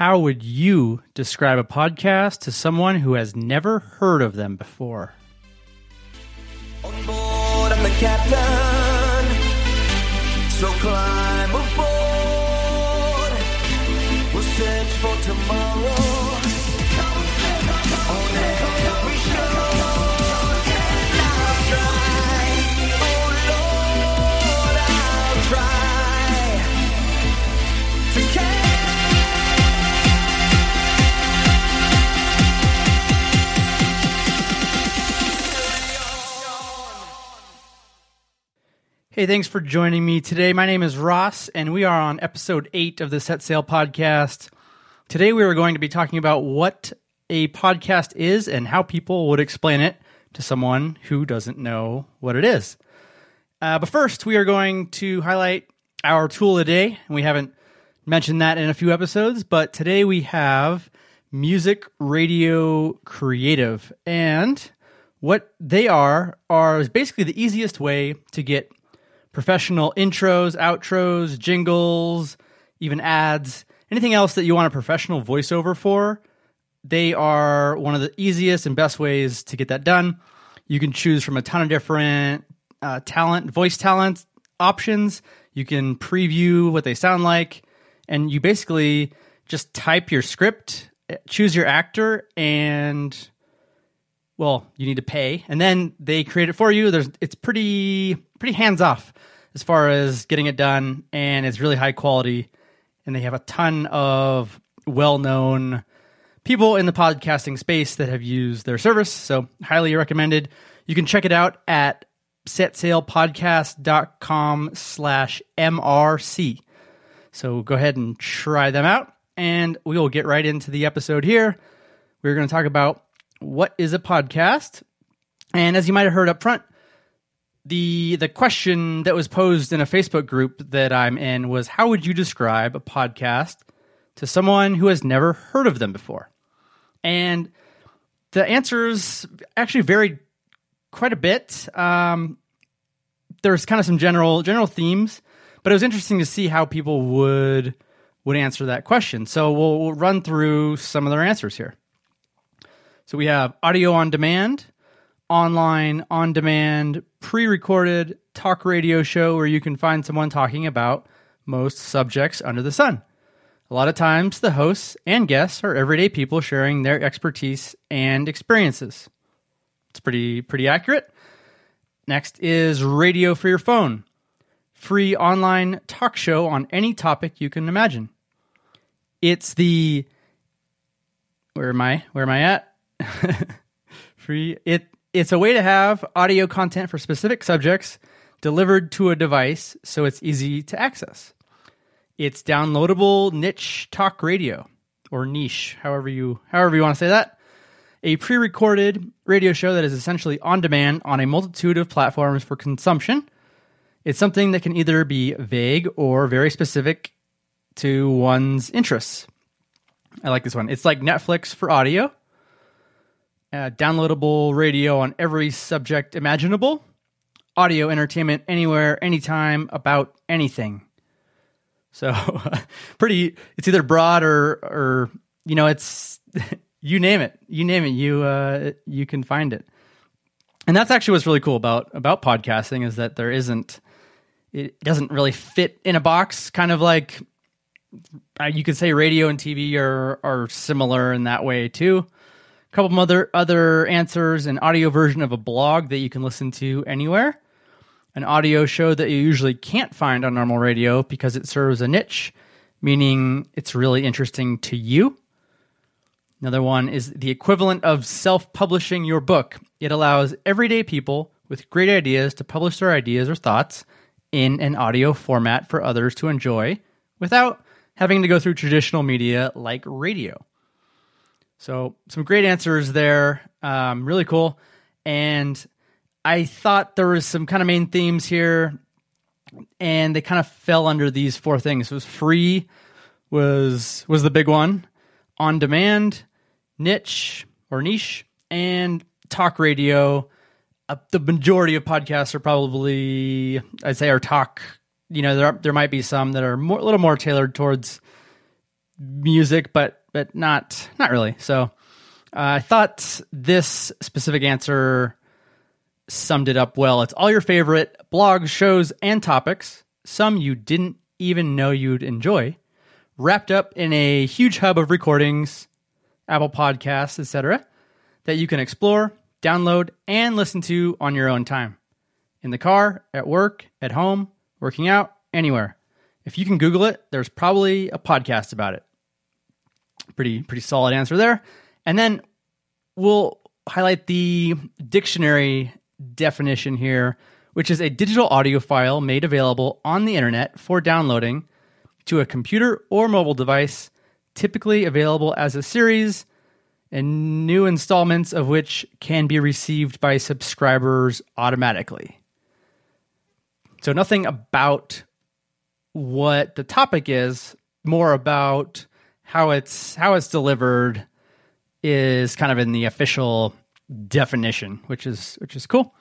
How would you describe a podcast to someone who has never heard of them before? On board, I'm the captain. So climb aboard. We'll search for tomorrow. Hey, thanks for joining me today. My name is Ross, and we are on episode eight of the Set Sail podcast. Today, we are going to be talking about what a podcast is and how people would explain it to someone who doesn't know what it is. Uh, but first, we are going to highlight our tool of the day. We haven't mentioned that in a few episodes, but today we have Music Radio Creative. And what they are are basically the easiest way to get professional intros, outros, jingles, even ads, anything else that you want a professional voiceover for. They are one of the easiest and best ways to get that done. You can choose from a ton of different uh, talent, voice talent options. You can preview what they sound like, and you basically just type your script, choose your actor, and well, you need to pay, and then they create it for you. There's it's pretty pretty hands off as far as getting it done, and it's really high quality. And they have a ton of well known people in the podcasting space that have used their service, so highly recommended. You can check it out at setsailpodcast.com slash mrc. So go ahead and try them out, and we will get right into the episode here. We're going to talk about what is a podcast. And as you might have heard up front, the the question that was posed in a Facebook group that I'm in was how would you describe a podcast to someone who has never heard of them before? And the answers actually varied quite a bit. Um, there's kind of some general general themes, but it was interesting to see how people would would answer that question. So we'll, we'll run through some of their answers here. So we have audio on demand, online, on demand, pre recorded talk radio show where you can find someone talking about most subjects under the sun. A lot of times, the hosts and guests are everyday people sharing their expertise and experiences. It's pretty pretty accurate. Next is radio for your phone. Free online talk show on any topic you can imagine. It's the where am I? Where am I at? Free it it's a way to have audio content for specific subjects delivered to a device so it's easy to access. It's downloadable niche talk radio or niche, however you however you want to say that. A pre-recorded radio show that is essentially on demand on a multitude of platforms for consumption. It's something that can either be vague or very specific to one's interests. I like this one. It's like Netflix for audio uh, downloadable radio on every subject imaginable, audio entertainment anywhere, anytime, about anything. So, pretty. It's either broad or, or you know, it's you name it, you name it, you uh, you can find it. And that's actually what's really cool about about podcasting is that there isn't, it doesn't really fit in a box. Kind of like uh, you could say radio and TV are are similar in that way too couple other other answers an audio version of a blog that you can listen to anywhere. An audio show that you usually can't find on normal radio because it serves a niche meaning it's really interesting to you. Another one is the equivalent of self-publishing your book. It allows everyday people with great ideas to publish their ideas or thoughts in an audio format for others to enjoy without having to go through traditional media like radio so some great answers there. Um, really cool. And I thought there was some kind of main themes here, and they kind of fell under these four things. It was free, was was the big one, on demand, niche or niche, and talk radio. Uh, the majority of podcasts are probably, I'd say, are talk. You know, there there might be some that are more, a little more tailored towards music, but but not not really. So uh, I thought this specific answer summed it up well. It's all your favorite blogs, shows, and topics. Some you didn't even know you'd enjoy, wrapped up in a huge hub of recordings, Apple Podcasts, etc., that you can explore, download, and listen to on your own time. In the car, at work, at home, working out, anywhere. If you can Google it, there's probably a podcast about it. Pretty pretty solid answer there. And then we'll highlight the dictionary definition here, which is a digital audio file made available on the internet for downloading to a computer or mobile device, typically available as a series, and new installments of which can be received by subscribers automatically. So, nothing about what the topic is, more about how it's how it's delivered is kind of in the official definition, which is which is cool.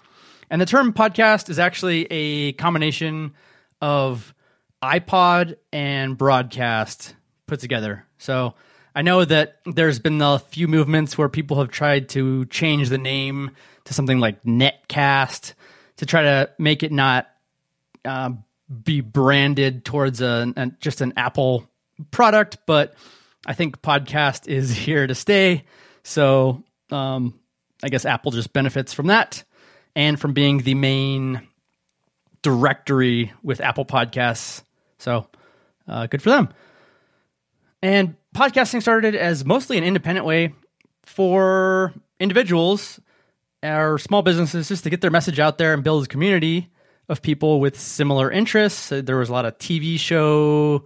And the term podcast is actually a combination of iPod and broadcast put together. So I know that there's been a few movements where people have tried to change the name to something like Netcast to try to make it not uh, be branded towards a, a just an Apple product, but I think podcast is here to stay. So um, I guess Apple just benefits from that and from being the main directory with Apple Podcasts. So uh, good for them. And podcasting started as mostly an independent way for individuals or small businesses just to get their message out there and build a community of people with similar interests. There was a lot of TV show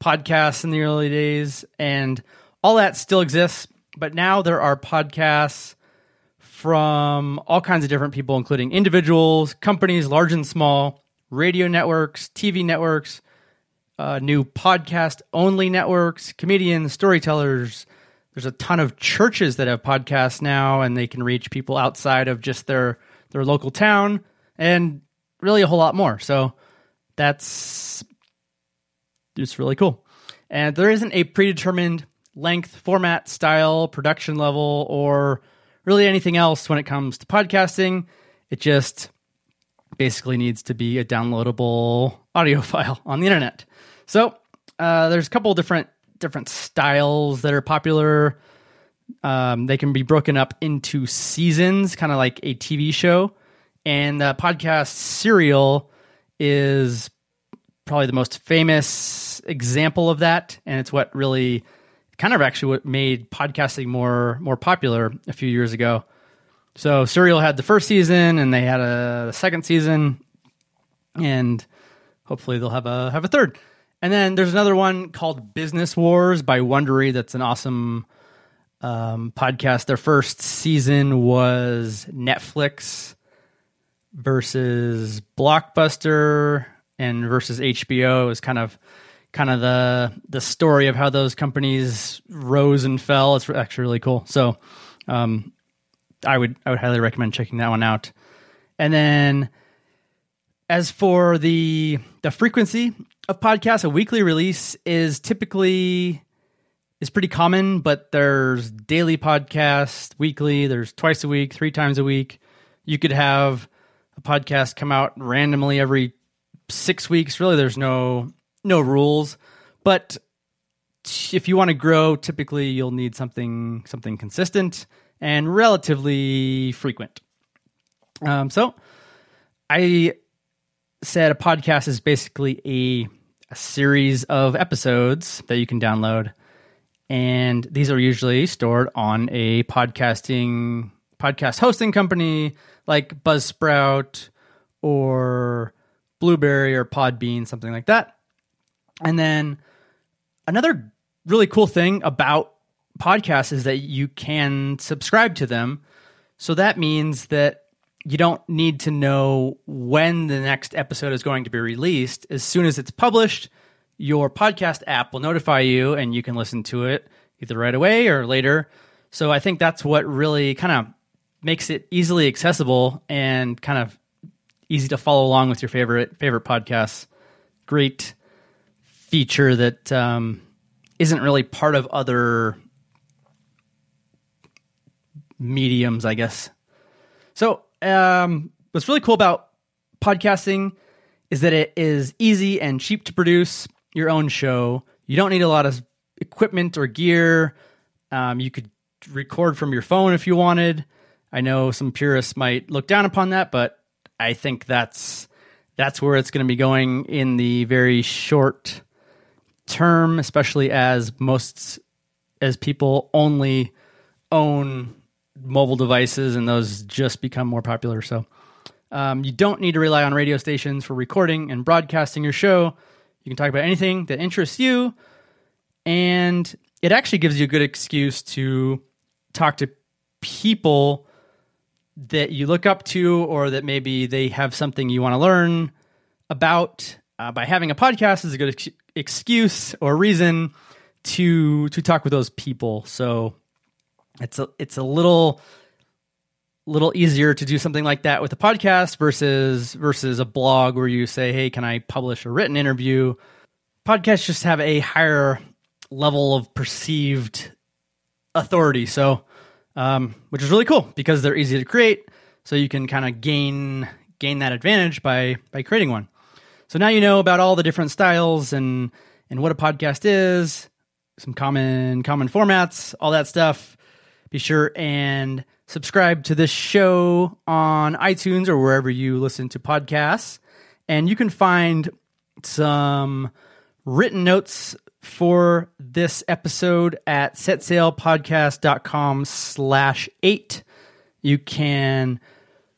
podcasts in the early days, and all that still exists. But now there are podcasts from all kinds of different people, including individuals, companies, large and small, radio networks, TV networks, uh, new podcast only networks, comedians, storytellers. There's a ton of churches that have podcasts now, and they can reach people outside of just their their local town, and really a whole lot more. So that's it's really cool. And there isn't a predetermined length, format, style, production level, or really anything else when it comes to podcasting. It just basically needs to be a downloadable audio file on the internet. So uh, there's a couple different different styles that are popular. Um, they can be broken up into seasons, kind of like a TV show. And the podcast Serial is probably the most famous example of that, and it's what really kind of actually what made podcasting more more popular a few years ago. So Serial had the first season, and they had a second season, and hopefully they'll have a have a third. And then there's another one called Business Wars by Wondery. That's an awesome um, podcast. Their first season was Netflix versus Blockbuster and versus HBO. It was kind of kind of the the story of how those companies rose and fell. It's actually really cool. So um, I would I would highly recommend checking that one out. And then as for the the frequency of podcasts, a weekly release is typically is pretty common, but there's daily podcast, weekly, there's twice a week, three times a week. You could have a podcast come out randomly every 6 weeks. Really there's no no rules, but if you want to grow, typically you'll need something something consistent and relatively frequent. Um, so I said a podcast is basically a, a series of episodes that you can download, and these are usually stored on a podcasting podcast hosting company like Buzzsprout or Blubrry or Podbean, something like that. And then another really cool thing about podcasts is that you can subscribe to them. So that means that you don't need to know when the next episode is going to be released. As soon as it's published, your podcast app will notify you and you can listen to it either right away or later. So I think that's what really kind of makes it easily accessible and kind of easy to follow along with your favorite favorite podcasts. Great feature that um, isn't really part of other mediums, I guess. So, um, what's really cool about podcasting is that it is easy and cheap to produce your own show. You don't need a lot of equipment or gear. Um, you could record from your phone if you wanted. I know some purists might look down upon that, but I think that's that's where it's going to be going in the very short term, especially as most as people only own mobile devices and those just become more popular. So um, you don't need to rely on radio stations for recording and broadcasting your show. You can talk about anything that interests you, and it actually gives you a good excuse to talk to people that you look up to or that maybe they have something you want to learn about uh, by having a podcast is a good excuse or reason to to talk with those people. So it's a it's a little little easier to do something like that with a podcast versus versus a blog where you say hey can i publish a written interview? Podcasts just have a higher level of perceived authority. So um, which is really cool because they're easy to create. So you can kind of gain gain that advantage by by creating one so now you know about all the different styles and and what a podcast is some common common formats all that stuff be sure and subscribe to this show on iTunes or wherever you listen to podcasts. And you can find some written notes for this episode at setsailpodcast.com slash eight. You can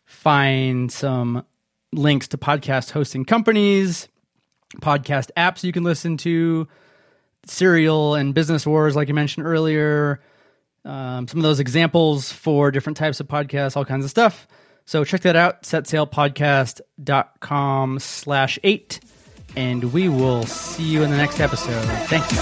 find some links to podcast hosting companies, podcast apps you can listen to, Serial and Business Wars, like you mentioned earlier, um, some of those examples for different types of podcasts, all kinds of stuff. So check that out, setsailpodcast.com slash eight, and we will see you in the next episode. Thank you.